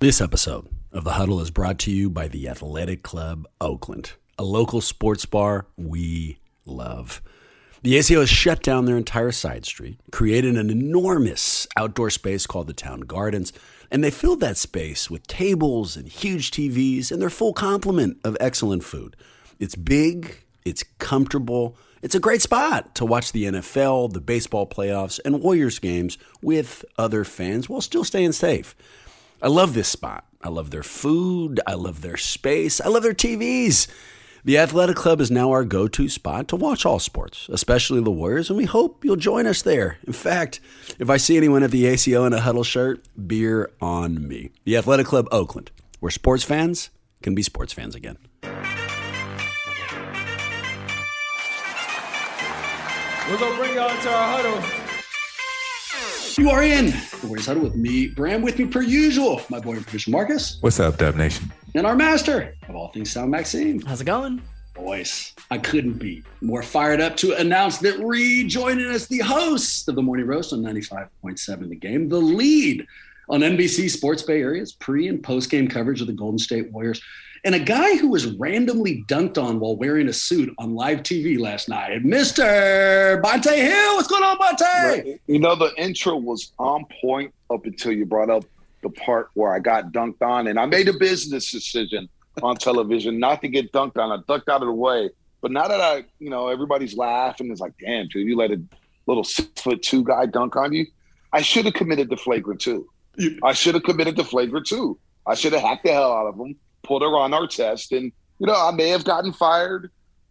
This episode of The Huddle is brought to you by the Athletic Club Oakland, a local sports bar we love. The ACO has shut down their entire side street, created an enormous outdoor space called the Town Gardens, and they filled that space with tables and huge TVs and their full complement of excellent food. It's big, it's comfortable, it's a great spot to watch the NFL, the baseball playoffs, and Warriors games with other fans while still staying safe. I love this spot. I love their food. I love their space. I love their TVs. The Athletic Club is now our go to spot to watch all sports, especially the Warriors, and we hope you'll join us there. In fact, if I see anyone at the ACO in a huddle shirt, beer on me. The Athletic Club Oakland, where sports fans can be sports fans again. We're going to bring y'all into our huddle. You are in the Warriors Huddle with me, Bram, with me per usual, my boy and producer Marcus. What's up, Dub Nation? And our master of all things sound, Maxime. How's it going? Boys, I couldn't be more fired up to announce that rejoining us, the host of the Morning Roast on 95.7 The Game, the lead on NBC Sports Bay Area's pre and post game coverage of the Golden State Warriors and a guy who was randomly dunked on while wearing a suit on live TV last night, Mr. Bonta Hill. What's going on, Bonta? You know, the intro was on point up until you brought up the part where I got dunked on, and I made a business decision on television not to get dunked on. I ducked out of the way. But now that I, you know, everybody's laughing, it's like, damn, dude, you let a little six foot two guy dunk on you. I should have committed the flagrant two. I should have committed the flagrant two. I should have hacked the hell out of him put her on our test. And, you know, I may have gotten fired.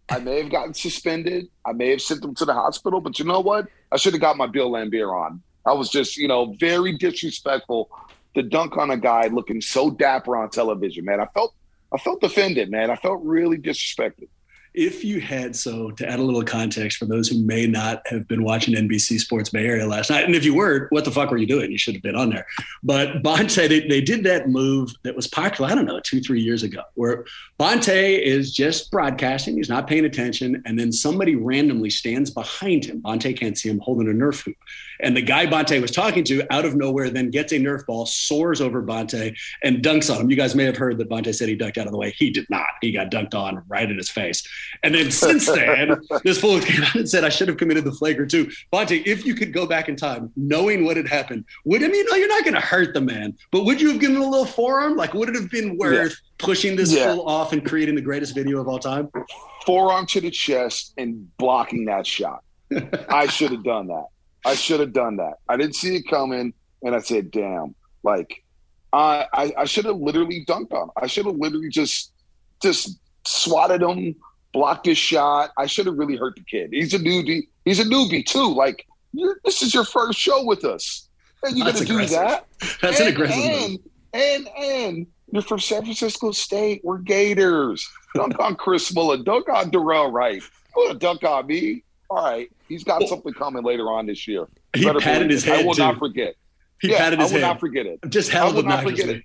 I may have gotten suspended. I may have sent them to the hospital. But you know what? I should have got my Bill Laimbeer on. I was just, you know, very disrespectful to dunk on a guy looking so dapper on television, man. I felt I felt offended, man. I felt really disrespected if you had so to add a little context for those who may not have been watching NBC Sports Bay Area last night, and if you weren't, what the fuck were you doing? You should have been on there. But Bonta, they, they did that move that was popular, I don't know, two, three years ago, where Bonta is just broadcasting, he's not paying attention, and then somebody randomly stands behind him. Bonta can't see him holding a Nerf hoop. And the guy Bonta was talking to out of nowhere then gets a Nerf ball, soars over Bonta, and dunks on him. You guys may have heard that Bonta said he ducked out of the way. He did not. He got dunked on right in his face. And then since then, this fool came out and said, I should have committed the flagrant two. Bonta, if you could go back in time, knowing what had happened, would I mean, no, you're not going to hurt the man, but would you have given him a little forearm? Like, would it have been worth yeah. Pushing this yeah. fool off and creating the greatest video of all time? Forearm to the chest and blocking that shot. I should have done that. I should have done that. I didn't see it coming, and I said, "Damn!" Like, I I, I should have literally dunked on. Him. I should have literally just just swatted him, blocked his shot. I should have really hurt the kid. He's a newbie. He's a newbie too. Like, this is your first show with us, and you're gonna do that. That's and, an aggressive and, move. And and you're from San Francisco State. We're Gators. Dunk on Chris Mullin. Dunk on Dorell Wright. Want to dunk on me? All right, he's got well, something coming later on this year. He patted his head. I will too. not forget. He yeah, patted his I will head. not forget it. Just I will not forget it.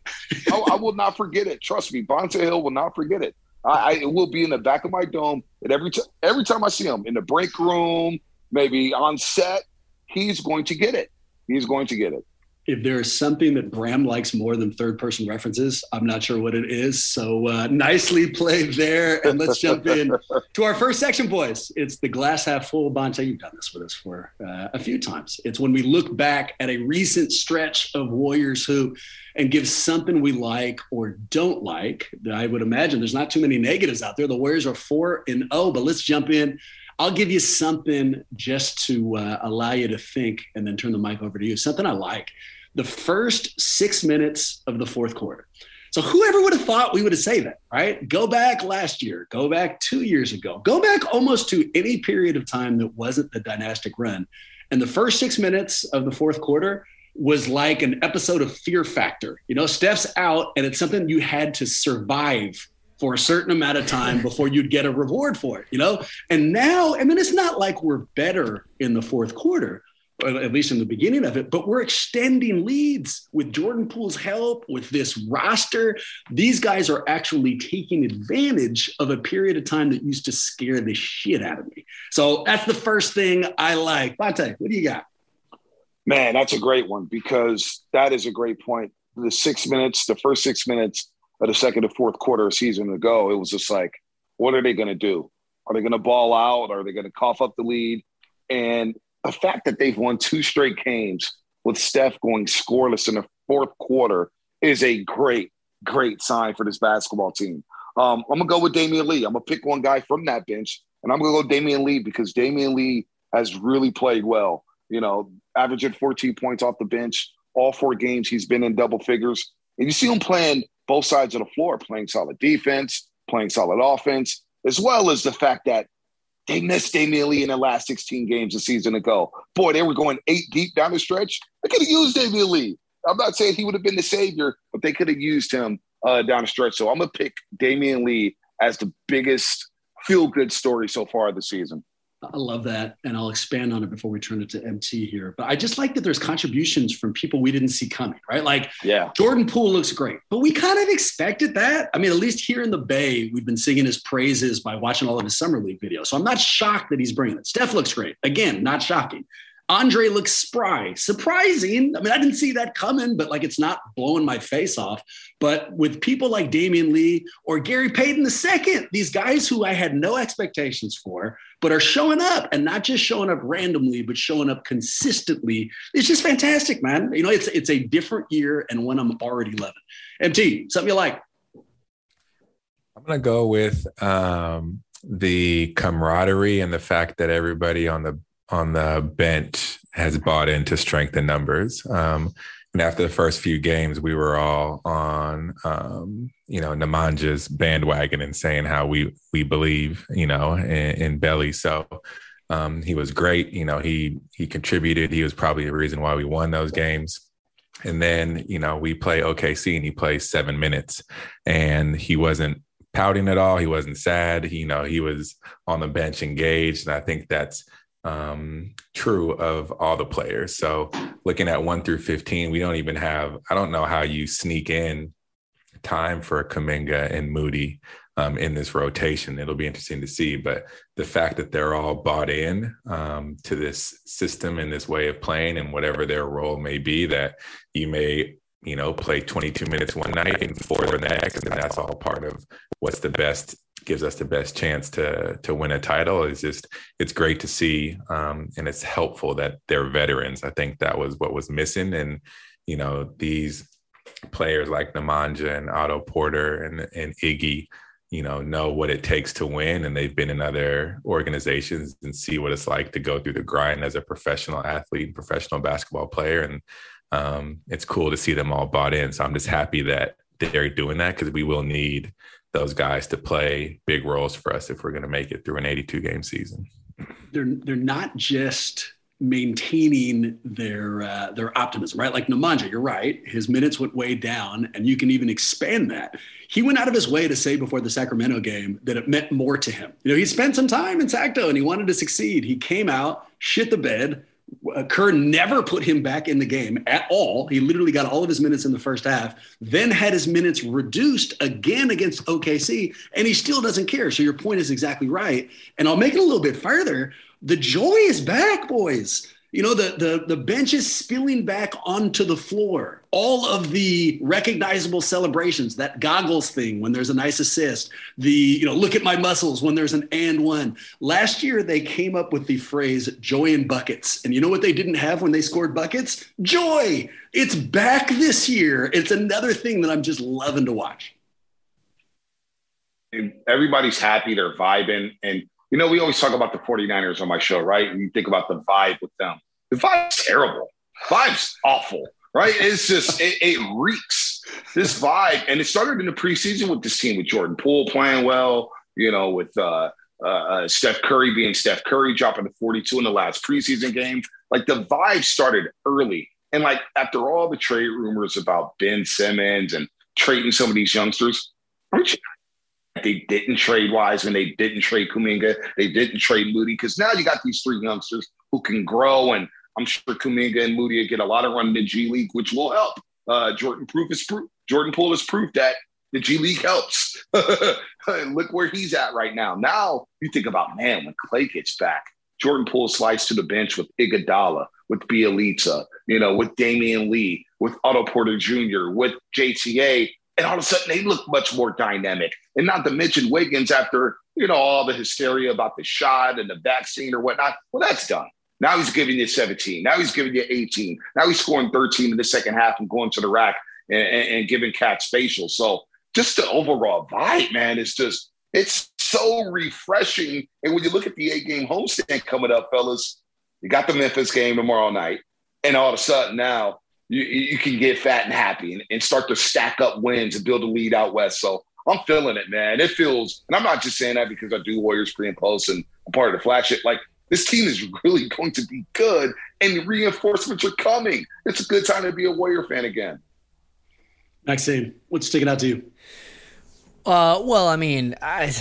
I, I, will not forget it. Trust me, Bonta Hill will not forget it. I, I, it will be in the back of my dome, and every time every time I see him in the break room, maybe on set, he's going to get it. He's going to get it if there is something that Bram likes more than third person references, I'm not sure what it is. So uh, nicely played there. And let's jump in to our first section, boys. It's the glass half full. Bonta, you've done this with us for uh, a few times. It's when we look back at a recent stretch of Warriors who and give something we like or don't like. That I would imagine there's not too many negatives out there. The Warriors are 4 and 0, but let's jump in. I'll give you something just to uh, allow you to think and then turn the mic over to you. Something I like the first six minutes of the fourth quarter. So whoever would have thought we would have said that, right? Go back last year, go back two years ago, go back almost to any period of time that wasn't the dynastic run. And the first six minutes of the fourth quarter, was like an episode of Fear Factor. You know, Steph's out, and it's something you had to survive for a certain amount of time before you'd get a reward for it, you know? And now, I mean, it's not like we're better in the fourth quarter, at least in the beginning of it, but we're extending leads with Jordan Poole's help, with this roster. These guys are actually taking advantage of a period of time that used to scare the shit out of me. So that's the first thing I like. Bonta, what do you got? Man, that's a great one because that is a great point. The six minutes, the first six minutes of the second to fourth quarter season ago, it was just like, what are they going to do? Are they going to ball out? Are they going to cough up the lead? And the fact that they've won two straight games with Steph going scoreless in the fourth quarter is a great, great sign for this basketball team. Um, I'm gonna go with Damion Lee. I'm gonna pick one guy from that bench, and I'm gonna go Damion Lee because Damion Lee has really played well. You know, averaging 14 points off the bench all four games. He's been in double figures, and you see him playing both sides of the floor, playing solid defense, playing solid offense, as well as the fact that they missed Damion Lee in the last 16 games a season ago. Boy, they were going eight deep down the stretch. They could have used Damion Lee. I'm not saying he would have been the savior, but they could have used him uh, down the stretch. So I'm gonna pick Damion Lee as the biggest feel good story so far this season. I love that. And I'll expand on it before we turn it to MT here. But I just like that there's contributions from people we didn't see coming, right? Like yeah. Jordan Poole looks great, but we kind of expected that. I mean, at least here in the Bay, we've been singing his praises by watching all of his summer league videos. So I'm not shocked that he's bringing it. Steph looks great. Again, not shocking. Andre looks spry, surprising. I mean, I didn't see that coming, but like it's not blowing my face off. But with people like Damion Lee or Gary Payton II, these guys who I had no expectations for, but are showing up and not just showing up randomly, but showing up consistently. It's just fantastic, man. You know, it's it's a different year and one I'm already loving. MT, something you like? I'm gonna go with um, the camaraderie and the fact that everybody on the on the bench has bought into strength in numbers. Um, and after the first few games, we were all on, um, you know, Nemanja's bandwagon and saying how we we believe, you know, in, in Belly. So um, he was great. You know, he he contributed. He was probably the reason why we won those games. And then, you know, we play OKC and he plays seven minutes, and he wasn't pouting at all. He wasn't sad. He, you know, he was on the bench engaged, and I think that's um, true of all the players. So looking at one through 15, we don't even have, I don't know how you sneak in time for Kuminga and Moody um, in this rotation. It'll be interesting to see. But the fact that they're all bought in um, to this system and this way of playing and whatever their role may be, that you may you know, play 22 minutes one night and four the next, and that's all part of what's the best gives us the best chance to to win a title is just it's great to see um, and it's helpful that they're veterans. I think that was what was missing, and you know these players like Nemanja and Otto Porter and and Iggy, you know, know what it takes to win, and they've been in other organizations and see what it's like to go through the grind as a professional athlete, and professional basketball player, and um, it's cool to see them all bought in. So I'm just happy that they're doing that because we will need those guys to play big roles for us if we're going to make it through an 82 game season. They're they're not just maintaining their uh, their optimism, right? Like Nemanja, you're right. His minutes went way down, and you can even expand that. He went out of his way to say before the Sacramento game that it meant more to him. You know, he spent some time in Sacto and he wanted to succeed. He came out, shit the bed, Kerr never put him back in the game at all. He literally got all of his minutes in the first half, then had his minutes reduced again against OKC, and he still doesn't care. So your point is exactly right. And I'll make it a little bit further. The joy is back, boys you know the the the bench is spilling back onto the floor. All of the recognizable celebrations that goggles thing when there's a nice assist the you know look at my muscles when there's an and one. Last year they came up with the phrase joy in buckets. And you know what they didn't have when they scored buckets? Joy! It's back this year. It's another thing that i'm just loving to watch. Everybody's happy. They're vibing. And you know, we always talk about the 49ers on my show, right? And you think about the vibe with them. The vibe's terrible. Vibe's awful, right? It's just, it, it reeks. This vibe. And it started in the preseason with this team, with Jordan Poole playing well, you know, with uh, uh, uh Steph Curry being Steph Curry, dropping the 42 in the last preseason game. Like the vibe started early And like after all the trade rumors about Ben Simmons and trading some of these youngsters, aren't you? They didn't trade Wiseman, they didn't trade Kuminga, they didn't trade Moody because now you got these three youngsters who can grow, and I'm sure Kuminga and Moody get a lot of run in the G League, which will help. Uh, Jordan proof is proof. Jordan Poole is proof that the G League helps. Look where he's at right now. Now you think about man when Clay gets back, Jordan Poole slides to the bench with Iguodala, with Bjelica, you know, with Damion Lee, with Otto Porter Jr., with JTA, and all of a sudden they look much more dynamic. And not to mention Wiggins after, you know, all the hysteria about the shot and the vaccine or whatnot. Well, that's done. Now he's giving you 17. Now he's giving you 18. Now he's scoring 13 in the second half and going to the rack and, and, and giving cats facial. So just the overall vibe, man, is just it's so refreshing. And when you look at the eight game homestand coming up, fellas, you got the Memphis game tomorrow night, and all of a sudden now you, you can get fat and happy and, and start to stack up wins and build a lead out west. So I'm feeling it, man. It feels, and I'm not just saying that because I do Warriors pre and post and I'm part of the flagship. Like this team is really going to be good, and reinforcements are coming. It's a good time to be a Warrior fan again. Maxime, what's sticking out to you? Uh, well, I mean, I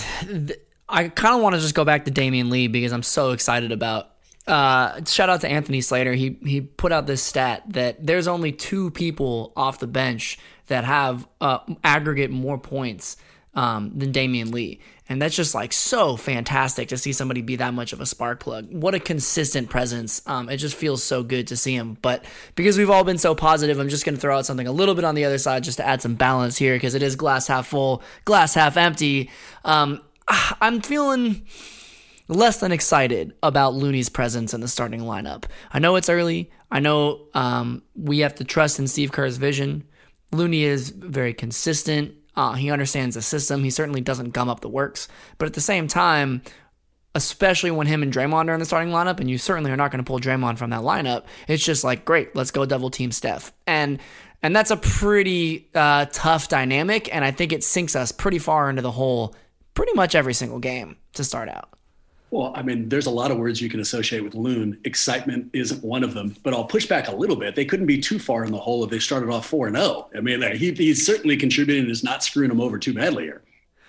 I kind of want to just go back to Damion Lee because I'm so excited about. Uh, shout out to Anthony Slater. He he put out this stat that there's only two people off the bench that have uh, aggregate more points um, than Damion Lee. And that's just like so fantastic to see somebody be that much of a spark plug. What a consistent presence. Um, it just feels so good to see him. But because we've all been so positive, I'm just going to throw out something a little bit on the other side just to add some balance here because it is glass half full, glass half empty. Um, I'm feeling less than excited about Looney's presence in the starting lineup. I know it's early. I know um, we have to trust in Steve Kerr's vision. Looney is very consistent. Uh, he understands the system. He certainly doesn't gum up the works. But at the same time, especially when him and Draymond are in the starting lineup, and you certainly are not going to pull Draymond from that lineup, it's just like, great, let's go double team Steph. And and that's a pretty uh, tough dynamic, and I think it sinks us pretty far into the hole pretty much every single game to start out. Well, I mean, there's a lot of words you can associate with Loon. Excitement isn't one of them, but I'll push back a little bit. They couldn't be too far in the hole if they started off 4 0. I mean, he, he's certainly contributing and is not screwing them over too badly here.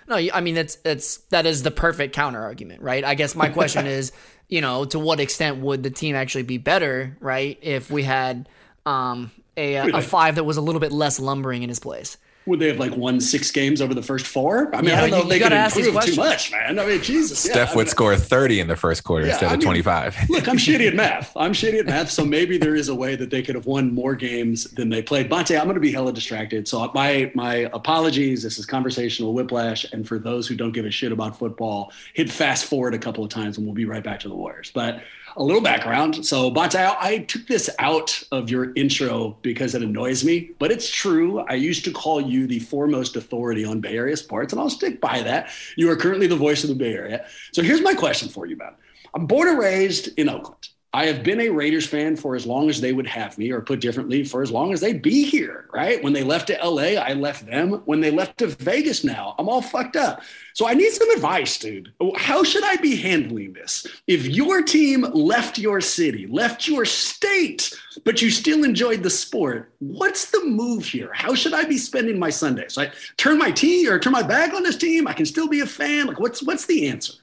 No, I mean, that's, that's, that is the perfect counter argument, right? I guess my question is, you know, to what extent would the team actually be better, right? If we had um, a, a five that was a little bit less lumbering in his place. Would they have like won six games over the first four? I mean, yeah, I don't know if they could improve too much, man. I mean, Jesus. Steph yeah, would I mean, score 30 in the first quarter yeah, instead I of 25. look, I'm shitty at math. I'm shitty at math. So maybe there is a way that they could have won more games than they played. Bonta, I'm going to be hella distracted. So my, my apologies. This is conversational whiplash. And for those who don't give a shit about football, hit fast forward a couple of times and we'll be right back to the Warriors. But a little background. So, Bonta, I took this out of your intro because it annoys me, but it's true. I used to call you the foremost authority on Bay Area sports, and I'll stick by that. You are currently the voice of the Bay Area. So, here's my question for you, man. I'm born and raised in Oakland. I have been a Raiders fan for as long as they would have me, or put differently, for as long as they'd be here, right? When they left to LA, I left them. When they left to Vegas now, I'm all fucked up. So I need some advice, dude. How should I be handling this? If your team left your city, left your state, but you still enjoyed the sport, what's the move here? How should I be spending my Sundays? I turn my tea or turn my back on this team? I can still be a fan. Like, what's what's the answer?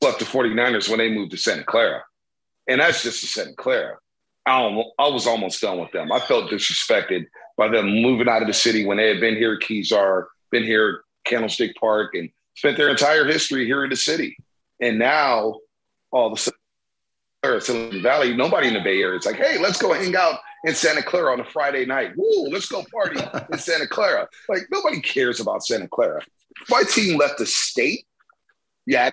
Left the 49ers when they moved to Santa Clara. And that's just to Santa Clara. I, I was almost done with them. I felt disrespected by them moving out of the city when they had been here at Kezar, been here at Candlestick Park, and spent their entire history here in the city. And now, all of a sudden, Silicon Valley, nobody in the Bay Area is like, hey, let's go hang out in Santa Clara on a Friday night. Woo, let's go party in Santa Clara. Like, nobody cares about Santa Clara. My team left the state. Yeah,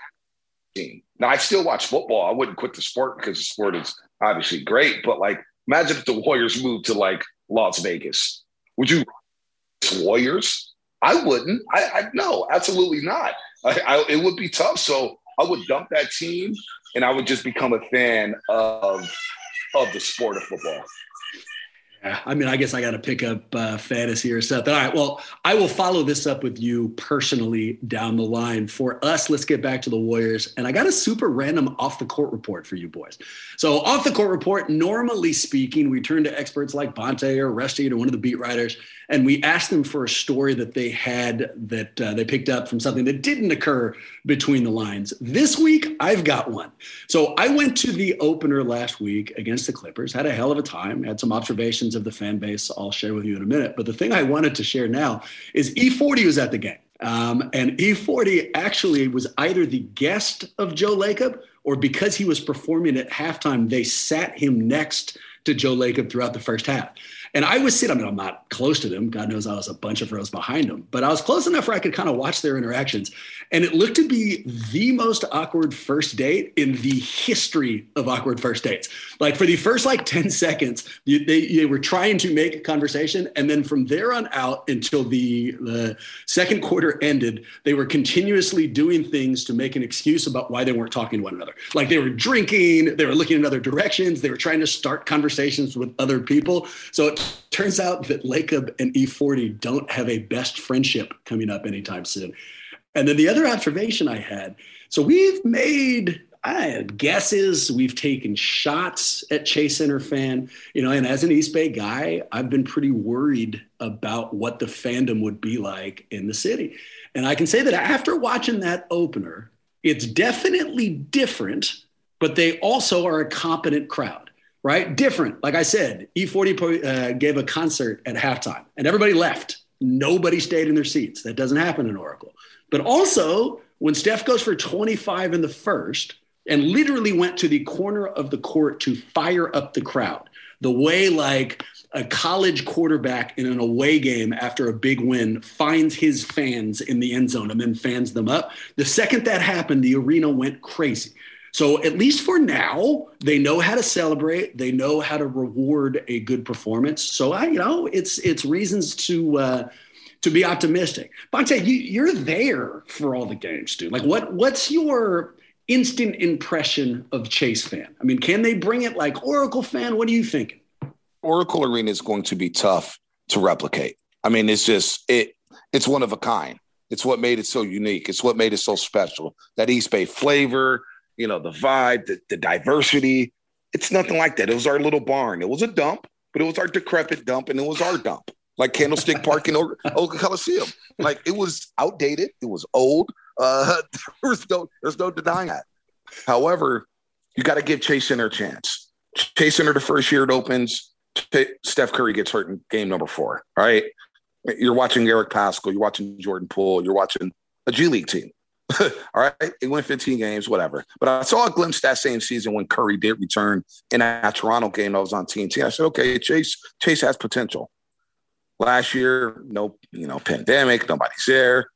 team. Now I still watch football. I wouldn't quit the sport because the sport is obviously great. But like, imagine if the Warriors moved to like Las Vegas. Would you Warriors? I wouldn't. I, I no, absolutely not. I, I, it would be tough. So I would dump that team, and I would just become a fan of of the sport of football. Yeah, I mean, I guess I got to pick up uh, fantasy or something. All right, well, I will follow this up with you personally down the line. For us, let's get back to the Warriors. And I got a super random off the court report for you boys. So, off the court report, normally speaking, we turn to experts like Bonta or Rusty or one of the beat writers, and we ask them for a story that they had that uh, they picked up from something that didn't occur between the lines. This week, I've got one. So, I went to the opener last week against the Clippers, had a hell of a time, had some observations of the fan base I'll share with you in a minute. But the thing I wanted to share now is E40 was at the game. Um, and E40 actually was either the guest of Joe Lacob or because he was performing at halftime, they sat him next to Joe Lacob throughout the first half. And I was sitting, I mean, I'm not close to them. God knows I was a bunch of rows behind them, but I was close enough where I could kind of watch their interactions. And it looked to be the most awkward first date in the history of awkward first dates. Like for the first like 10 seconds, they, they were trying to make a conversation. And then from there on out until the, the second quarter ended, they were continuously doing things to make an excuse about why they weren't talking to one another. Like they were drinking, they were looking in other directions, they were trying to start conversations with other people. So it turns out that Lacob and E40 don't have a best friendship coming up anytime soon. And then the other observation I had so we've made I had guesses. We've taken shots at Chase Center fan, you know, and as an East Bay guy, I've been pretty worried about what the fandom would be like in the city. And I can say that after watching that opener, it's definitely different, but they also are a competent crowd, right? Different. Like I said, E40 uh, gave a concert at halftime and everybody left. Nobody stayed in their seats. That doesn't happen in Oracle. But also, when Steph goes for 25 in the first and literally went to the corner of the court to fire up the crowd, the way like a college quarterback in an away game after a big win finds his fans in the end zone and then fans them up. The second that happened, the arena went crazy. So at least for now, they know how to celebrate. They know how to reward a good performance. So I, you know, it's it's reasons to uh, to be optimistic. Bonta, you, you're there for all the games, dude. Like, what what's your instant impression of Chase fan? I mean, can they bring it like Oracle fan? What are you thinking? Oracle Arena is going to be tough to replicate. I mean, it's just it. It's one of a kind. It's what made it so unique. It's what made it so special. That East Bay flavor, you know, the vibe, the, the diversity. It's nothing like that. It was our little barn. It was a dump, but it was our decrepit dump, and it was our dump like Candlestick Park in Oakland Coliseum. Like it was outdated, it was old. Uh, there's no there's no denying that. However, you got to give Chase Center a chance. Chase Center the first year it opens, Steph Curry gets hurt in game number four. All right, you're watching Eric Paschall, you're watching Jordan Poole, you're watching a G League team. all right, they win 15 games, whatever. But I saw a glimpse that same season when Curry did return in that Toronto game that was on TNT. I said, okay, Chase Chase has potential. Last year, no, you know, pandemic, nobody's there.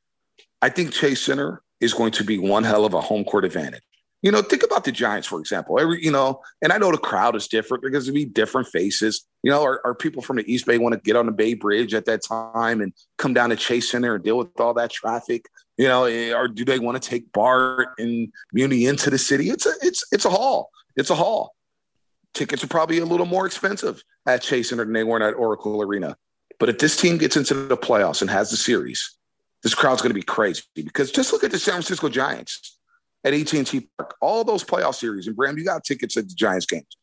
I think Chase Center is going to be one hell of a home court advantage. You know, think about the Giants, for example. Every, you know, and I know the crowd is different because there be different faces. You know, are, are people from the East Bay want to get on the Bay Bridge at that time and come down to Chase Center and deal with all that traffic? You know, eh, or do they want to take BART and Muni into the city? It's a it's it's a haul. It's a haul. Tickets are probably a little more expensive at Chase Center than they were at Oracle Arena. But if this team gets into the playoffs and has the series, this crowd's going to be crazy because just look at the San Francisco Giants at AT&T Park. All those playoff series, and Bram, you got tickets at the Giants games.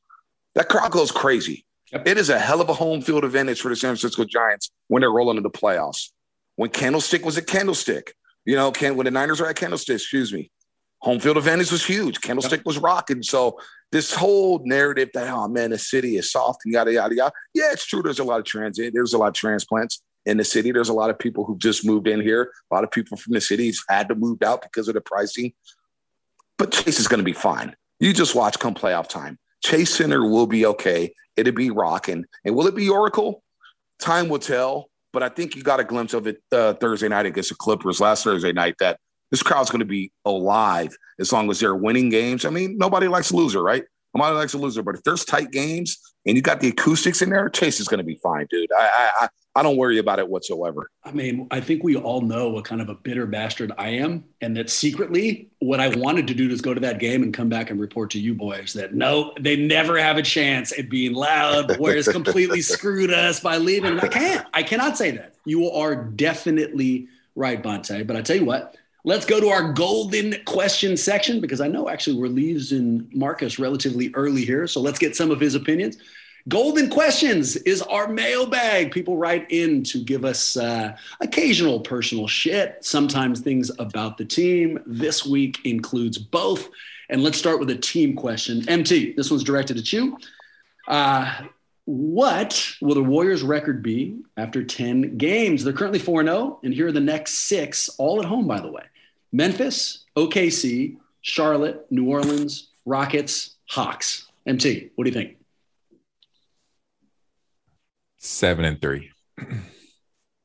That crowd goes crazy. Yep. It is a hell of a home field advantage for the San Francisco Giants when they're rolling into the playoffs. When Candlestick was at Candlestick, you know, can when the Niners are at Candlestick, excuse me, home field advantage was huge. Candlestick was rocking. So this whole narrative that oh man, the city is soft and yada yada yada. Yeah, it's true. There's a lot of transit. There's a lot of transplants in the city. There's a lot of people who just moved in here. A lot of people from the cities had to move out because of the pricing. But Chase is going to be fine. You just watch come playoff time. Chase Center will be okay. It'll be rocking. And will it be Oracle? Time will tell. But I think you got a glimpse of it uh, Thursday night against the Clippers last Thursday night that this crowd's going to be alive as long as they're winning games. I mean, nobody likes a loser, right? Kamani likes a loser, but if there's tight games and you got the acoustics in there, Chase is going to be fine, dude. I, I I don't worry about it whatsoever. I mean, I think we all know what kind of a bitter bastard I am, and that secretly, what I wanted to do is go to that game and come back and report to you boys that no, they never have a chance at being loud. Warriors completely screwed us by leaving. I can't. I cannot say that. You are definitely right, Bonta. But I tell you what, Let's go to our golden question section because I know actually we're leaving Marcus relatively early here. So let's get some of his opinions. Golden questions is our mailbag. People write in to give us uh, occasional personal shit, sometimes things about the team. This week includes both. And let's start with a team question. MT, this one's directed at you. Uh, what will the Warriors' record be after 10 games? They're currently 4 0, and here are the next six, all at home, by the way Memphis, OKC, Charlotte, New Orleans, Rockets, Hawks. MT, what do you think? Seven and three.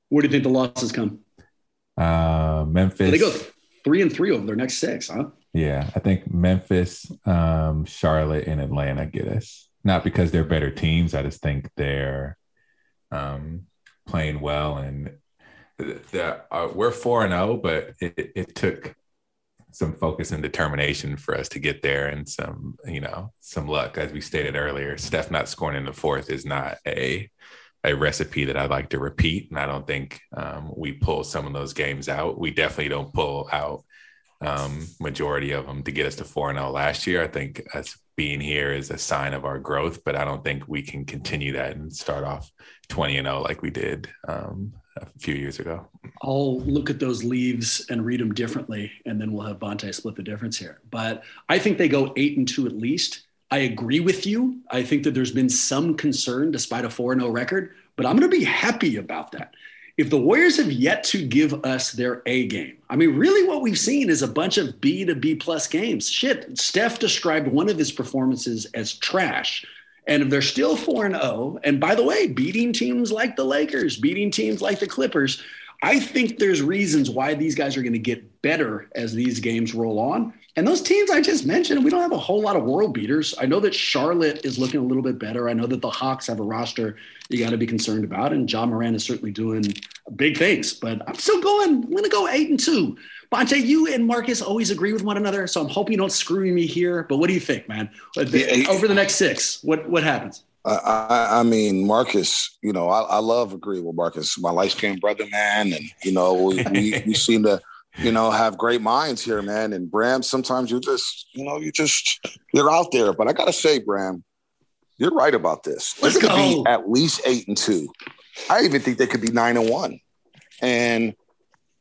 Where do you think the losses come? Uh, Memphis. they go three and three over their next six, huh? Yeah, I think Memphis, um, Charlotte, and Atlanta get us. Not because they're better teams. I just think they're um, playing well, and the, uh, we're four and zero. Oh, but it, it took some focus and determination for us to get there, and some you know some luck, as we stated earlier. Steph not scoring in the fourth is not a a recipe that I'd like to repeat. And I don't think um, we pull some of those games out. We definitely don't pull out um, majority of them to get us to 4 and 0 last year. I think us being here is a sign of our growth, but I don't think we can continue that and start off 20 and 0 like we did um, a few years ago. I'll look at those leaves and read them differently, and then we'll have Bonta split the difference here. But I think they go eight and two at least. I agree with you. I think that there's been some concern despite a 4 0 record, but I'm going to be happy about that. If the Warriors have yet to give us their A game, I mean, really what we've seen is a bunch of B to B plus games. Shit, Steph described one of his performances as trash. And if they're still 4 0, and by the way, beating teams like the Lakers, beating teams like the Clippers, I think there's reasons why these guys are going to get better as these games roll on. And those teams I just mentioned, we don't have a whole lot of world beaters. I know that Charlotte is looking a little bit better. I know that the Hawks have a roster you got to be concerned about, and Ja Morant is certainly doing big things. But I'm still going. I'm going to go eight and two. Bonta, you and Marcus always agree with one another, so I'm hoping you don't screw me here. But what do you think, man? Over the next six, what what happens? I, I, mean, Marcus, you know, I, I love agreeing with Marcus, my life skinned brother, man. And, you know, we, we, we seem to, you know, have great minds here, man. And Bram, sometimes you just, you know, you just, you're out there. But I got to say, Bram, you're right about this. Let's could go. be at least eight and two. I even think they could be nine and one. And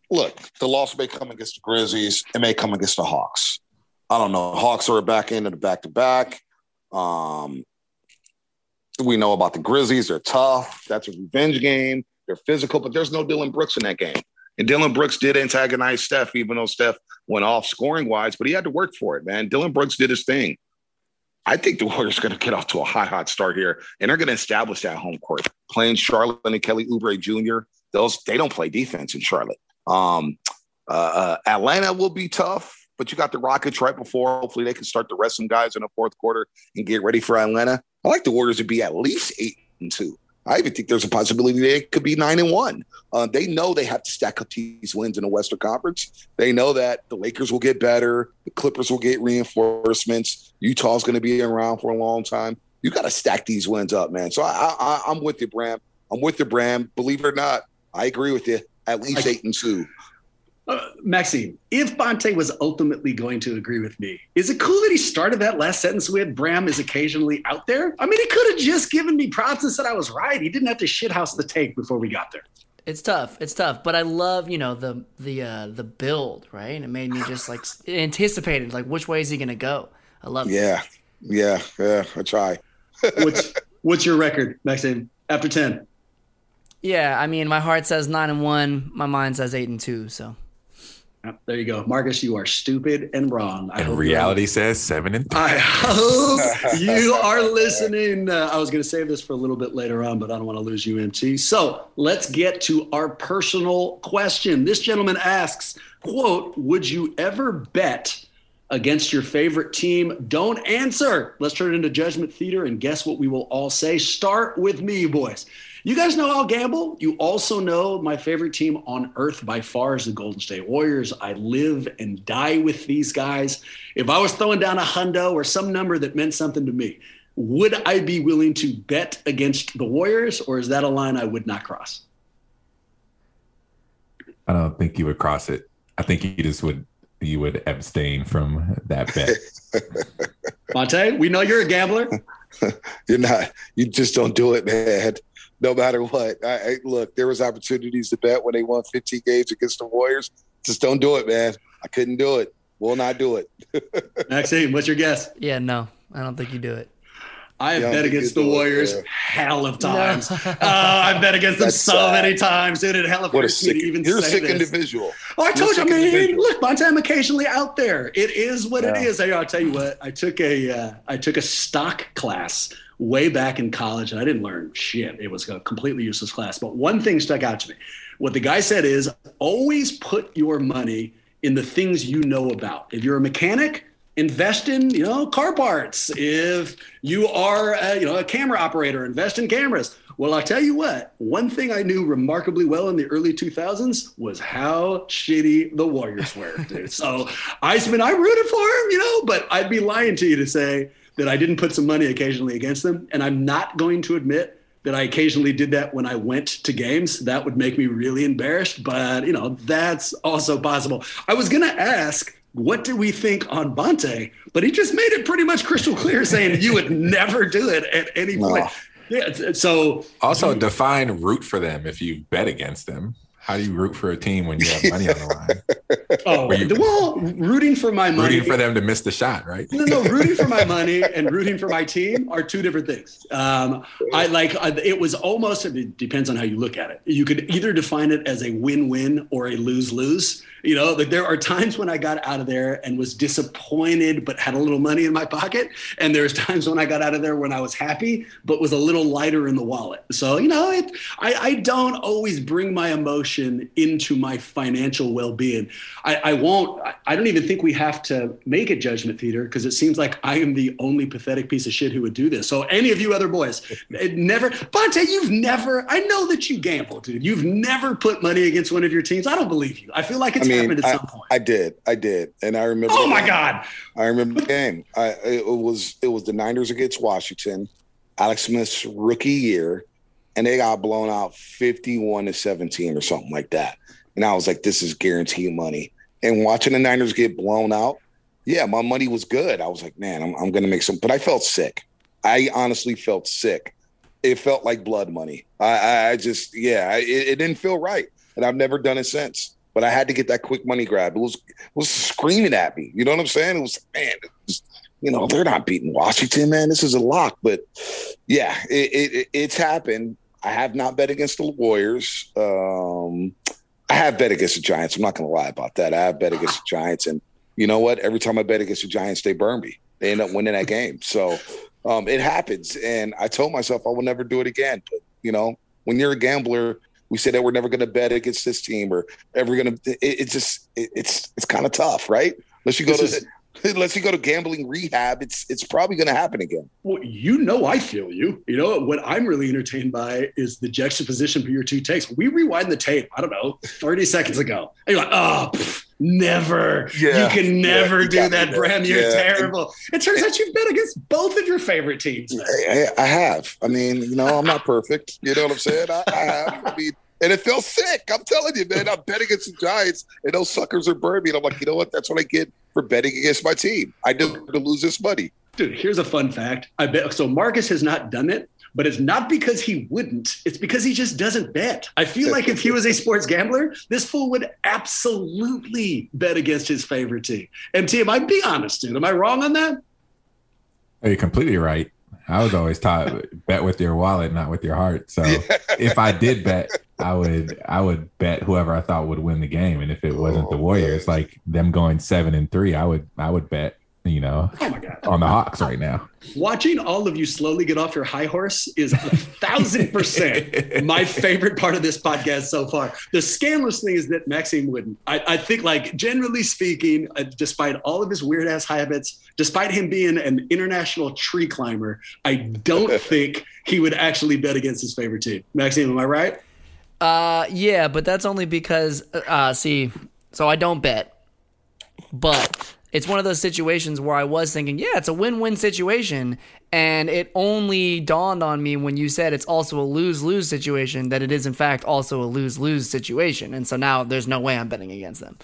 look, the loss may come against the Grizzlies. It may come against the Hawks. I don't know. Hawks are back end the back to back. Um, we know about the Grizzlies. They're tough. That's a revenge game. They're physical, but there's no Dillon Brooks in that game. And Dillon Brooks did antagonize Steph, even though Steph went off scoring wise, but he had to work for it, man. Dillon Brooks did his thing. I think the Warriors are going to get off to a high, hot start here, and they're going to establish that home court. Playing Charlotte and Kelly Oubre Jr., those they don't play defense in Charlotte. Um, uh, uh, Atlanta will be tough, but you got the Rockets right before. Hopefully, they can start to rest some guys in the fourth quarter and get ready for Atlanta. I like the Warriors to be at least eight and two. I even think there's a possibility they could be nine and one. Uh, they know they have to stack up these wins in the Western Conference. They know that the Lakers will get better, the Clippers will get reinforcements. Utah's going to be around for a long time. You got to stack these wins up, man. So I, I, I'm with you, Bram. I'm with you, Bram. Believe it or not, I agree with you. At least eight and two. Uh, Maxime, if Bonta was ultimately going to agree with me, is it cool that he started that last sentence with Bram is occasionally out there? I mean, he could have just given me props and said I was right. He didn't have to shithouse the take before we got there. It's tough. It's tough, but I love you know the the uh, the build, right? And it made me just like anticipated, like which way is he gonna go? I love. Yeah, it. yeah, yeah. I try. what's what's your record, Maxime? After ten. Yeah, I mean, my heart says nine and one. My mind says eight and two. So there you go, Marcus. You are stupid and wrong. I and reality says seven and three. I hope you are listening. Uh, I was going to save this for a little bit later on, but I don't want to lose you, MT. So let's get to our personal question. This gentleman asks, "quote Would you ever bet against your favorite team. Don't answer. Let's turn it into Judgment Theater and guess what we will all say. Start with me, boys. You guys know I'll gamble. You also know my favorite team on earth by far is the Golden State Warriors. I live and die with these guys. If I was throwing down a hundo or some number that meant something to me, would I be willing to bet against the Warriors, or is that a line I would not cross? I don't think you would cross it. I think you just would you would abstain from that bet. Monte, we know you're a gambler. you're not. You just don't do it, man no matter what. I, I, look, there was opportunities to bet when they won 15 games against the Warriors. Just don't do it, man. I couldn't do it. Will not do it. Maxime, what's your guess? Yeah, no, I don't think you do it. I have bet against the Warriors it, hell of times. No. uh, I've bet against them so sad. many times, dude. It hell of what a sick, even you're a sick this. individual. Oh, I told you, man. Look, Monte, I'm occasionally out there. It is what yeah. it is. I'll tell you what. I took a uh, I took a stock class way back in college, and I didn't learn shit. It was a completely useless class. But one thing stuck out to me. What the guy said is always put your money in the things you know about. If you're a mechanic, invest in you know car parts. If you are a, you know a camera operator, invest in cameras. Well, i'll tell you what, one thing I knew remarkably well in the early 2000s was how shitty the Warriors were, dude. so Iceman, I rooted for him, you know, but I'd be lying to you to say that I didn't put some money occasionally against them. And I'm not going to admit that I occasionally did that when I went to games. That would make me really embarrassed, but you know, that's also possible. I was going to ask, what do we think on Bonta? But he just made it pretty much crystal clear saying you would never do it at any point. No. Yeah, so also define root for them if you bet against them. How do you root for a team when you have money on the line? oh, you, well, rooting for my money. Rooting for them to miss the shot, right? no, no, rooting for my money and rooting for my team are two different things. Um, I like it was almost, it depends on how you look at it. You could either define it as a win win or a lose lose. You know, like there are times when I got out of there and was disappointed, but had a little money in my pocket. And there's times when I got out of there when I was happy, but was a little lighter in the wallet. So, you know, it, I, I don't always bring my emotion into my financial well being. I, I won't, I, I don't even think we have to make a judgment theater because it seems like I am the only pathetic piece of shit who would do this. So, any of you other boys, it never, Bonta, you've never, I know that you gamble, dude. You've never put money against one of your teams. I don't believe you. I feel like it's mean, happened at I, some point. I did, I did, and I remember. Oh my game. god! I remember the game. I it was it was the Niners against Washington, Alex Smith's rookie year, and they got blown out fifty-one to seventeen or something like that. And I was like, this is guaranteed money. And watching the Niners get blown out, yeah, my money was good. I was like, man, I'm, I'm going to make some, but I felt sick. I honestly felt sick. It felt like blood money. I, I just, yeah, it, it didn't feel right. And I've never done it since but I had to get that quick money grab. It was was screaming at me. You know what I'm saying? It was man, it was, you know, they're not beating Washington, man. This is a lock. But yeah, it, it, it's happened. I have not bet against the Warriors. Um, I have bet against the Giants. I'm not going to lie about that. I have bet against the Giants, and you know what? Every time I bet against the Giants, they burn me. They end up winning that game. So um, it happens, and I told myself I will never do it again. But you know, when you're a gambler, we say that we're never going to bet against this team or ever going to. It's just it, it's it's kind of tough, right? Unless you go this to is, unless you go to gambling rehab, it's it's probably going to happen again. Well, you know, I feel you. You know what I'm really entertained by is the juxtaposition for your two takes. We rewind the tape. I don't know, 30 seconds ago, and you're like, oh. Pff, never. Yeah, you can never yeah, do that, Bram. You're yeah. terrible. It turns out you've bet against both of your favorite teams. I, I, have. I mean, you know, I'm not perfect. You know what I'm saying? I, I have. I mean, and it feels sick. I'm telling you, man. I'm betting against the Giants, and those suckers are burning me. And I'm like, you know what? That's what I get for betting against my team. I deserve to lose this money. Dude, here's a fun fact. I bet so. Marcus has not done it, but it's not because he wouldn't. It's because he just doesn't bet. I feel like if he was a sports gambler, this fool would absolutely bet against his favorite team. MT, am I be honest, dude? Am I wrong on that? Are You're completely right. I was always taught bet with your wallet, not with your heart. So if I did bet, I would I would bet whoever I thought would win the game. And if it wasn't oh, the Warriors, man. like them going seven and three, I would I would bet you know, oh my God. on the Hawks right now. Watching all of you slowly get off your high horse is a thousand percent my favorite part of this podcast so far. The scandalous thing is that Maxime wouldn't. I, I think, like, generally speaking, uh, despite all of his weird ass habits, despite him being an international tree climber, I don't think he would actually bet against his favorite team. Maxime, am I right? Uh, yeah, but that's only because, uh, see, so I don't bet, but it's one of those situations where I was thinking, yeah, it's a win-win situation, and it only dawned on me when you said it's also a lose-lose situation that it is in fact also a lose-lose situation, and so now there's no way I'm betting against them.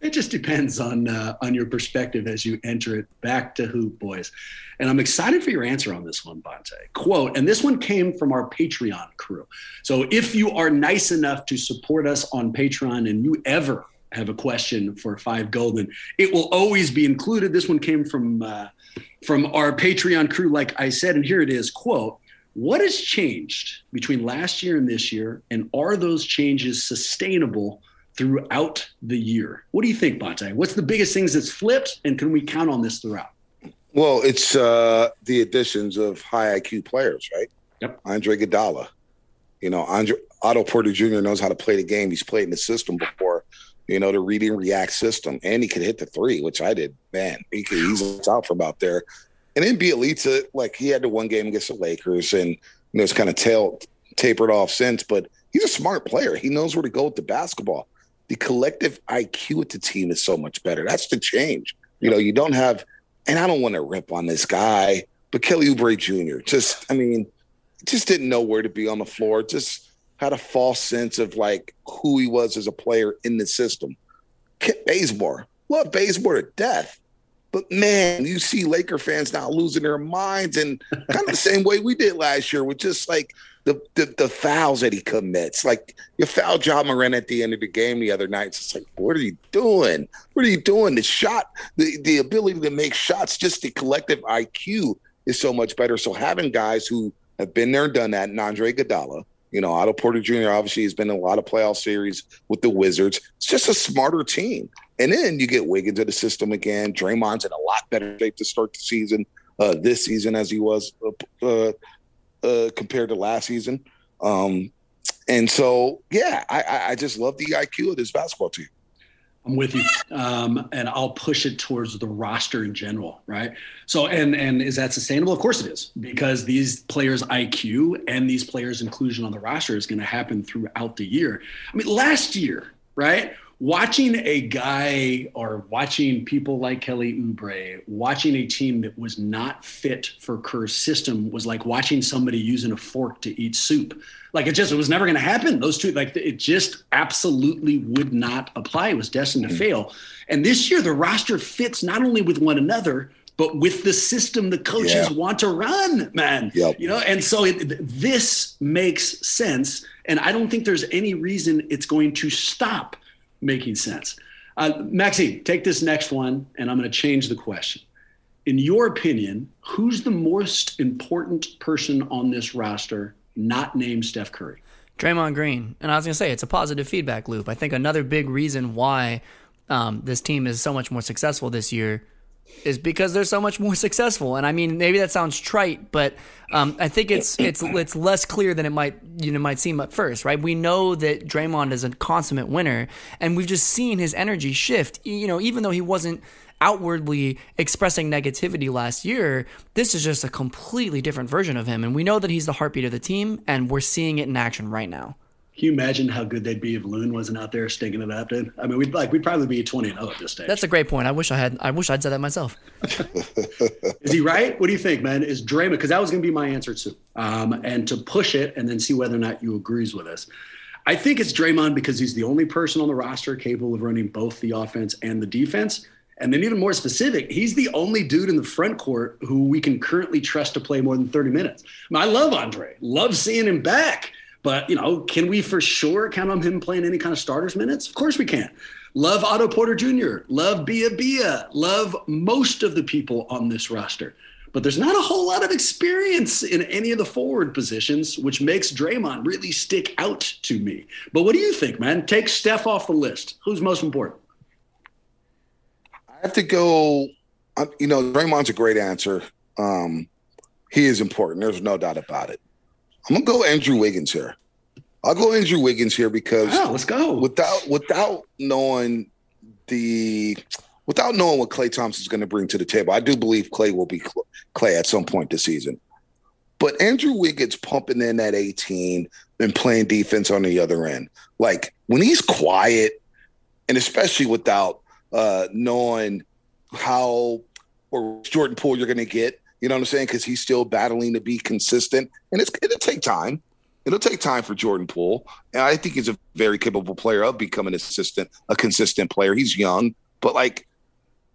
It just depends on uh, on your perspective as you enter it back to hoop, boys. And I'm excited for your answer on this one, Bonta. Quote, and this one came from our Patreon crew. So if you are nice enough to support us on Patreon and you ever have a question for Five Golden, it will always be included. This one came from uh, from our Patreon crew, like I said, and here it is. Quote. What has changed between last year and this year, and are those changes sustainable throughout the year. What do you think, Bonta? What's the biggest things that's flipped, and can we count on this throughout? Well, it's uh, the additions of high IQ players, right? Yep. Andre Iguodala. You know, Andre Otto Porter Jr. knows how to play the game. He's played in the system before. You know, the read and react system, and he could hit the three, which I did. Man, he could easily out from out there. And then Bjelica, like he had the one game against the Lakers, and you know, it's kind of tail tapered off since. But he's a smart player. He knows where to go with the basketball the collective IQ at the team is so much better. That's the change. You know, you don't have, and I don't want to rip on this guy, but Kelly Oubre Jr. just, I mean, just didn't know where to be on the floor. Just had a false sense of like who he was as a player in the system. Kent Bazemore, love Bazemore to death. But man, you see Laker fans now losing their minds and kind of the same way we did last year with just like the, the, the fouls that he commits. Like you fouled Ja Morant at the end of the game the other night. It's like, what are you doing? What are you doing? The shot, the, the ability to make shots, just the collective IQ is so much better. So having guys who have been there and done that, and Andre Iguodala, you know, Otto Porter Jr. obviously has been in a lot of playoff series with the Wizards. It's just a smarter team. And then you get Wiggins in the system again. Draymond's in a lot better shape to start the season uh, this season as he was uh, uh, uh compared to last season. Um, and so, yeah, I, I just love the IQ of this basketball team. I'm with you, um, and I'll push it towards the roster in general, right? So, and and is that sustainable? Of course it is, because these players' IQ and these players' inclusion on the roster is going to happen throughout the year. I mean, last year, right? Watching a guy or watching people like Kelly Oubre, watching a team that was not fit for Kerr's system was like watching somebody using a fork to eat soup. Like it just it was never going to happen. Those two like it just absolutely would not apply. It was destined to mm-hmm. fail. And this year the roster fits not only with one another but with the system the coaches yeah. want to run, man. Yep. You know, and so it, this makes sense. And I don't think there's any reason it's going to stop making sense. Uh, Maxime, take this next one, and I'm going to change the question. In your opinion, who's the most important person on this roster not named Steph Curry? Draymond Green. And I was going to say, it's a positive feedback loop. I think another big reason why um, this team is so much more successful this year is because they're so much more successful. And I mean, maybe that sounds trite, but um, I think it's it's it's less clear than it might you know might seem at first, right? We know that Draymond is a consummate winner, and we've just seen his energy shift. You know, even though he wasn't outwardly expressing negativity last year, this is just a completely different version of him, and we know that he's the heartbeat of the team, and we're seeing it in action right now. Can you imagine how good they'd be if Loon wasn't out there stinking it up, dude? I mean, we'd like we'd probably be twenty and zero oh at this stage. That's a great point. I wish I had. I wish I'd said that myself. Is he right? What do you think, man? Is Draymond? Because that was going to be my answer too. Um, and to push it and then see whether or not you agrees with us. I think it's Draymond because he's the only person on the roster capable of running both the offense and the defense. And then even more specific, he's the only dude in the front court who we can currently trust to play more than 30 minutes. I, mean, I love Andre, love seeing him back. But, you know, can we for sure count on him playing any kind of starters minutes? Of course we can. Love Otto Porter Jr., love Bia Bia, love most of the people on this roster. But there's not a whole lot of experience in any of the forward positions, which makes Draymond really stick out to me. But what do you think, man? Take Steph off the list. Who's most important? I have to go you know, Draymond's a great answer. Um, he is important. There's no doubt about it. I'm gonna go Andrew Wiggins here. I'll go Andrew Wiggins here because wow, let's go without without knowing the without knowing what Klay Thompson's going to bring to the table. I do believe Klay will be Klay at some point this season. But Andrew Wiggins pumping in at 18 and playing defense on the other end. Like when he's quiet, and especially without uh, knowing how or Jordan Poole you're going to get, you know what I'm saying? Because he's still battling to be consistent, and it's it'll take time. It'll take time for Jordan Poole, and I think he's a very capable player of becoming assistant, a consistent player. He's young, but like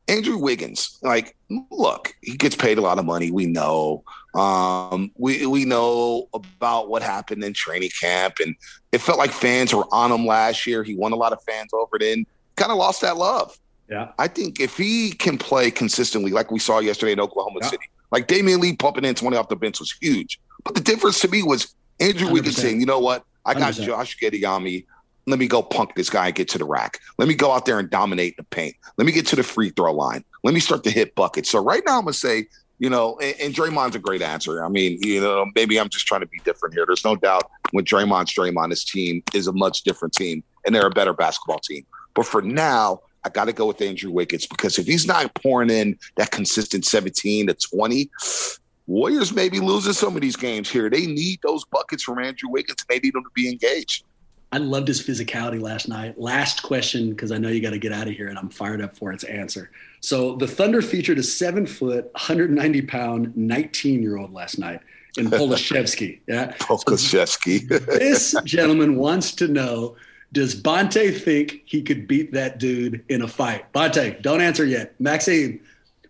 Andrew Wiggins, like, look, he gets paid a lot of money. We know. Um, we we know about what happened in training camp, and it felt like fans were on him last year. He won a lot of fans over it, and kind of lost that love. Yeah, I think if he can play consistently, like we saw yesterday in Oklahoma yeah. City, like Damion Lee pumping in twenty off the bench was huge. But the difference to me was Andrew 100%. Wiggins saying, "You know what? I got 100%. Josh Giddey on me. Let me go punk this guy and get to the rack. Let me go out there and dominate the paint. Let me get to the free throw line. Let me start to hit buckets. So right now I'm gonna say, you know, and, and Draymond's a great answer. I mean, you know, maybe I'm just trying to be different here. There's no doubt when Draymond's Draymond, his team is a much different team and they're a better basketball team. But for now, I got to go with Andrew Wiggins because if he's not pouring in that consistent 17 to 20, Warriors may be losing some of these games here. They need those buckets from Andrew Wiggins. They need him to be engaged. I loved his physicality last night. Last question, because I know you got to get out of here, and I'm fired up for its answer. So the Thunder featured a seven foot, 190 pound, 19 year old last night in Pokusevski. Yeah, Pokusevski. this gentleman wants to know: Does Bonta think he could beat that dude in a fight? Bonta, don't answer yet. Maxime,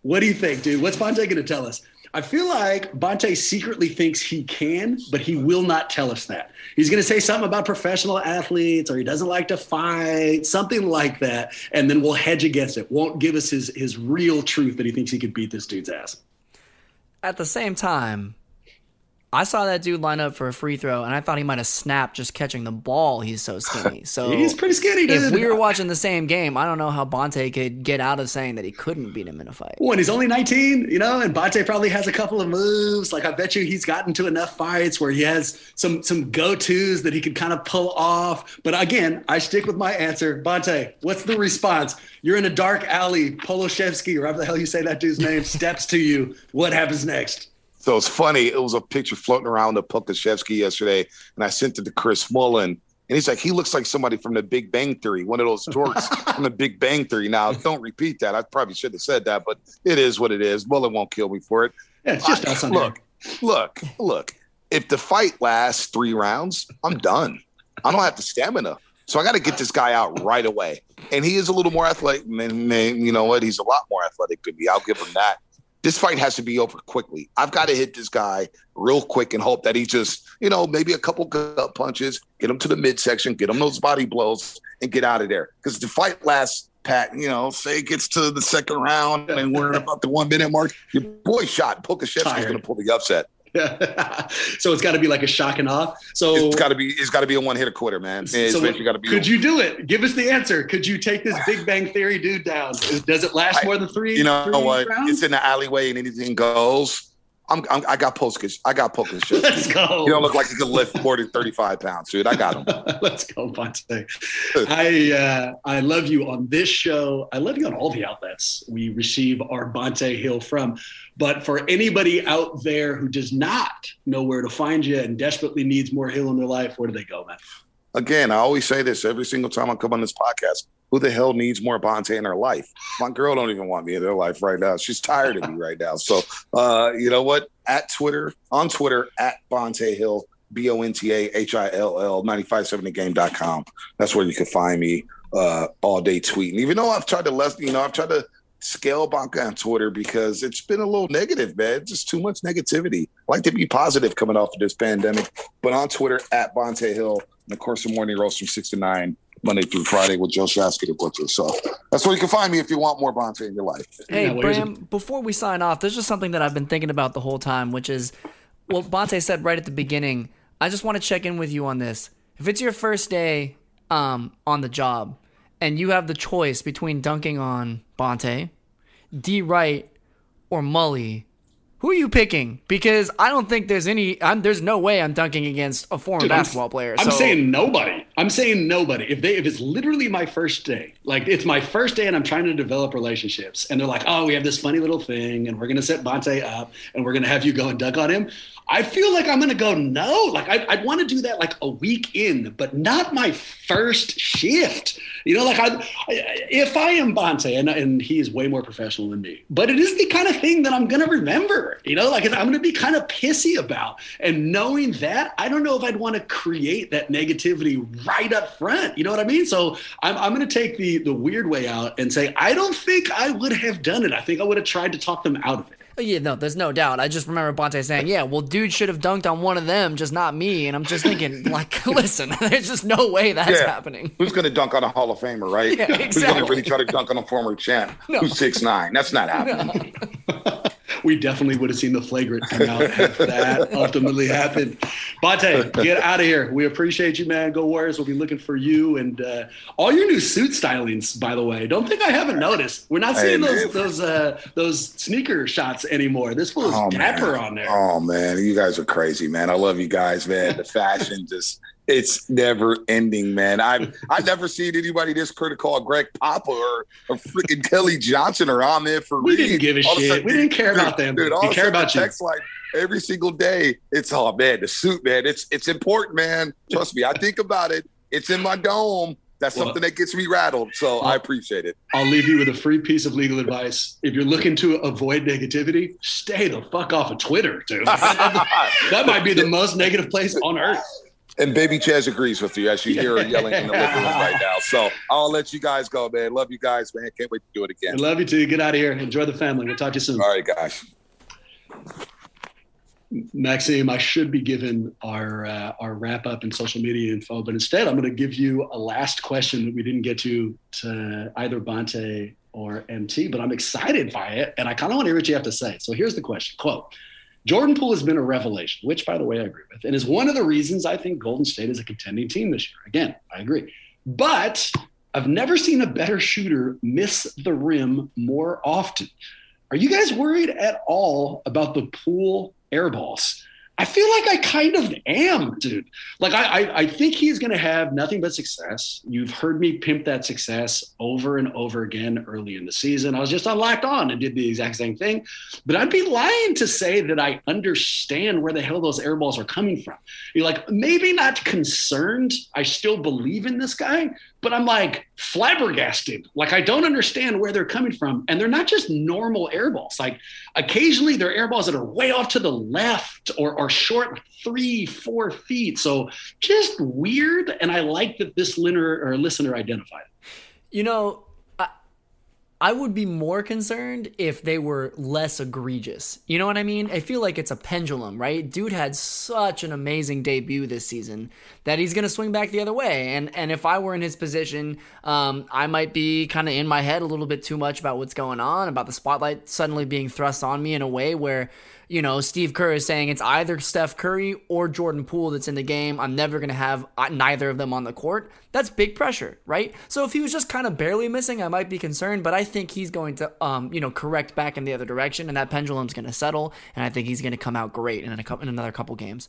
what do you think, dude? What's Bonta going to tell us? I feel like Bonta secretly thinks he can, but he will not tell us that. He's going to say something about professional athletes or he doesn't like to fight, something like that, and then we'll hedge against it. Won't give us his his real truth that he thinks he could beat this dude's ass. At the same time, I saw that dude line up for a free throw, and I thought he might have snapped just catching the ball. He's so skinny. So he's pretty skinny. Dude. If we were watching the same game, I don't know how Bonta could get out of saying that he couldn't beat him in a fight. When he's only 19, you know, and Bonta probably has a couple of moves. Like I bet you he's gotten to enough fights where he has some some go tos that he could kind of pull off. But again, I stick with my answer. Bonta, what's the response? You're in a dark alley. Poloshevsky, or whatever the hell you say that dude's name, steps to you. What happens next? So it's funny. It was a picture floating around of Pokusevski yesterday, and I sent it to Chris Mullin. And he's like, he looks like somebody from the Big Bang Theory, one of those dorks from the Big Bang Theory. Now, don't repeat that. I probably should have said that, but it is what it is. Mullen won't kill me for it. Yeah, it's just I, look, look, look. If the fight lasts three rounds, I'm done. I don't have the stamina. So I got to get this guy out right away. And he is a little more athletic. Man, man, you know what? He's a lot more athletic than me. I'll give him that this fight has to be over quickly. I've got to hit this guy real quick and hope that he just, you know, maybe a couple gut punches, get him to the midsection, get him those body blows, and get out of there. Because the fight lasts, Pat, you know, say it gets to the second round and we're about the one minute mark. Your boy shot Pokusevski's going to pull the upset. so it's got to be like a shock and awe. So it's got to be it's got to be a one hitter quitter, man. It's so you be could a, you do it? Give us the answer. Could you take this Big Bang Theory dude down? Does it last I, more than three? You know three what? Rounds? It's in the alleyway and anything goes. I'm, I'm i got Poskus. I got Poskus. Let's go. You don't look like you can lift more than 35 pounds, dude. I got him. Let's go, Bonta. I uh, I love you on this show. I love you on all the outlets we receive our Bonta Hill from. But for anybody out there who does not know where to find you and desperately needs more Hill in their life, where do they go, man? Again, I always say this every single time I come on this podcast who the hell needs more Bonta in her life? My girl don't even want me in her life right now. She's tired of me right now. So, uh, you know what? At Twitter, on Twitter, at Bonta Hill, B O N T A H I L L, 957thegame.com. That's where you can find me uh, all day tweeting. Even though I've tried to less, you know, I've tried to scale Bonta on Twitter because it's been a little negative, man. Just too much negativity. I like to be positive coming off of this pandemic. But on Twitter, at Bonta Hill, and of course, the morning roast from six to nine Monday through Friday with Joe Shasky the Butcher. So that's where you can find me if you want more Bonta in your life. Hey, yeah, Bram, before we sign off, there's just something that I've been thinking about the whole time, which is what Bonta said right at the beginning. I just want to check in with you on this. If it's your first day um, on the job and you have the choice between dunking on Bonta, D. Wright, or Mully, who are you picking? Because I don't think there's any. I'm, there's no way I'm dunking against a former Dude, I'm- basketball player. I'm so- saying nobody. I'm saying nobody. If they if it's literally my first day, like it's my first day and I'm trying to develop relationships, and they're like, oh, we have this funny little thing, and we're gonna set Bonta up, and we're gonna have you go and duck on him. I feel like I'm gonna go no. Like I, I'd want to do that like a week in, but not my first shift. You know, like I, I- if I am Bonta, and and he is way more professional than me, but it is the kind of thing that I'm gonna remember. You know, like I'm gonna be kind of pissy about. And knowing that, I don't know if I'd want to create that negativity right up front. You know what I mean? So I'm I'm gonna take the the weird way out and say I don't think I would have done it. I think I would have tried to talk them out of it. Oh, yeah, no, there's no doubt. I just remember Bonta saying, "Yeah, well, dude should have dunked on one of them, just not me." And I'm just thinking, like, listen, there's just no way that's Yeah. happening. Who's going to dunk on a Hall of Famer, right? Yeah, Who's going to really try to dunk on a former champ who's six nine? That's not happening. We definitely would have seen the flagrant come out if that ultimately happened. Bate, get out of here. We appreciate you, man. Go Warriors. We'll be looking for you and uh, all your new suit stylings. By the way, don't think I haven't noticed. We're not seeing man. those those uh, those sneaker shots anymore. This fool's Oh, dapper man. on there. Oh man, you guys are crazy, man. I love you guys, man. The fashion just it's never ending, man. I've I've never seen anybody this critical of Greg Papa or, or freaking Kelly Johnson or I'm for We didn't give a All shit. sudden, We didn't care dude, about them. Dude, all We a care about you. text line every single day. It's all man, the suit, man. It's it's important, man. Trust me. I think about it. It's in my dome. That's Well- something that gets me rattled. So I appreciate it. I'll leave you with a free piece of legal advice. If you're looking to avoid negativity, stay the fuck off of Twitter, dude. that might be the most negative place on earth. And Baby Chaz agrees with you as you hear her yelling in the living room right now. So I'll let you guys go, man. Love you guys, man. Can't wait to do it I again. love you too. Get out of here. Enjoy the family. We'll talk to you soon. All right, guys. Maxime, I should be giving our uh, our wrap up and social media info, but instead I'm going to give you a last question that we didn't get to to either Bonta or MT, but I'm excited by it, and I kind of want to hear what you have to say. So here's the question: "Quote: Jordan Poole has been a revelation, which, by the way, I agree with, and is one of the reasons I think Golden State is a contending team this year. Again, I agree, but I've never seen a better shooter miss the rim more often. Are you guys worried at all about the Poole air balls? I feel like I kind of am, dude. Like I, I, I think he's going to have nothing but success. You've heard me pimp that success over and over again early in the season. I was just on Locked On and did the exact same thing. But I'd be lying to say that I understand where the hell those air balls are coming from. You're like maybe not concerned. I still believe in this guy, but I'm like flabbergasted. Like I don't understand where they're coming from, and they're not just normal air balls. Like occasionally they're air balls that are way off to the left or are short three, four feet. So just weird. And I like that this listener or listener identified. You know, I, would be more concerned if they were less egregious. You know what I mean? I feel like it's a pendulum, right? Dude had such an amazing debut this season that he's to swing back the other way. And and if I were in his position, um, I might be kind of in my head a little bit too much about what's going on, about the spotlight suddenly being thrust on me in a way where you know, Steve Kerr is saying it's either Steph Curry or Jordan Poole that's in the game. I'm never going to have uh, neither of them on the court. That's big pressure, right? So if he was just kind of barely missing, I might be concerned, but I think he's going to, um, you know, correct back in the other direction, and that pendulum's going to settle, and I think he's going to come out great in, a, in another couple games.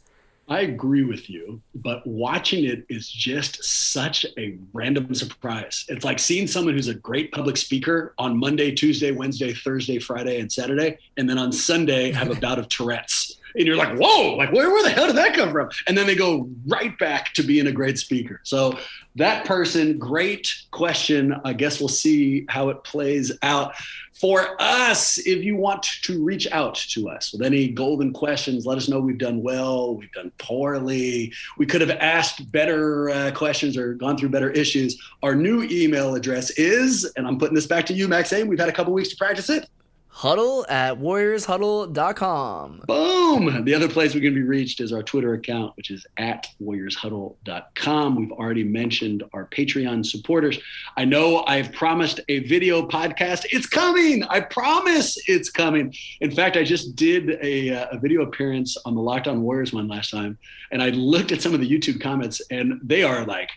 I agree with you, but watching it is just such a random surprise. It's like seeing someone who's a great public speaker on Monday, Tuesday, Wednesday, Thursday, Friday, and Saturday, and then on Sunday have a bout of Tourette's. And you're like, whoa, like where, where the hell did that come from? And then they go right back to being a great speaker. So that person, great question. I guess we'll see how it plays out. For us, if you want to reach out to us with any golden questions, let us know we've done well, we've done poorly, we could have asked better uh, questions or gone through better issues. Our new email address is, and I'm putting this back to you, Maxime. We've had a couple weeks to practice it. Huddle at warriorshuddle.com. Boom. The other place we can be reached is our Twitter account, which is at warriorshuddle.com. We've already mentioned our Patreon supporters. I know I've promised a video podcast. It's coming. I promise it's coming. In fact, I just did a, uh, a video appearance on the Locked On Warriors one last time, and I looked at some of the YouTube comments, and they are like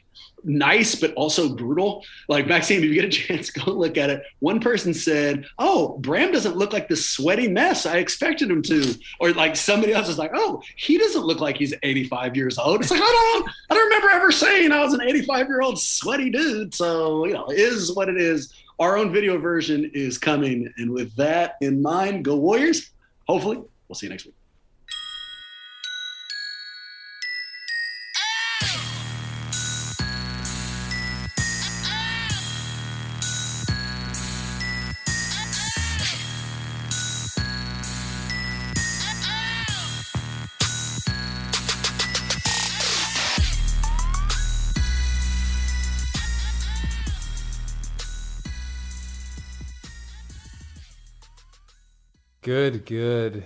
nice but also brutal. Like Maxime, if you get a chance, go look at it. One person said, "Oh, Bram doesn't look like the sweaty mess I expected him to," or like somebody else is like, "Oh, he doesn't look like he's 85 years old." It's like I don't, I don't remember ever saying I was an 85 year old sweaty dude. So you know, is what it is. Our own video version is coming, and with that in mind, go Warriors! Hopefully, we'll see you next week. Good, good.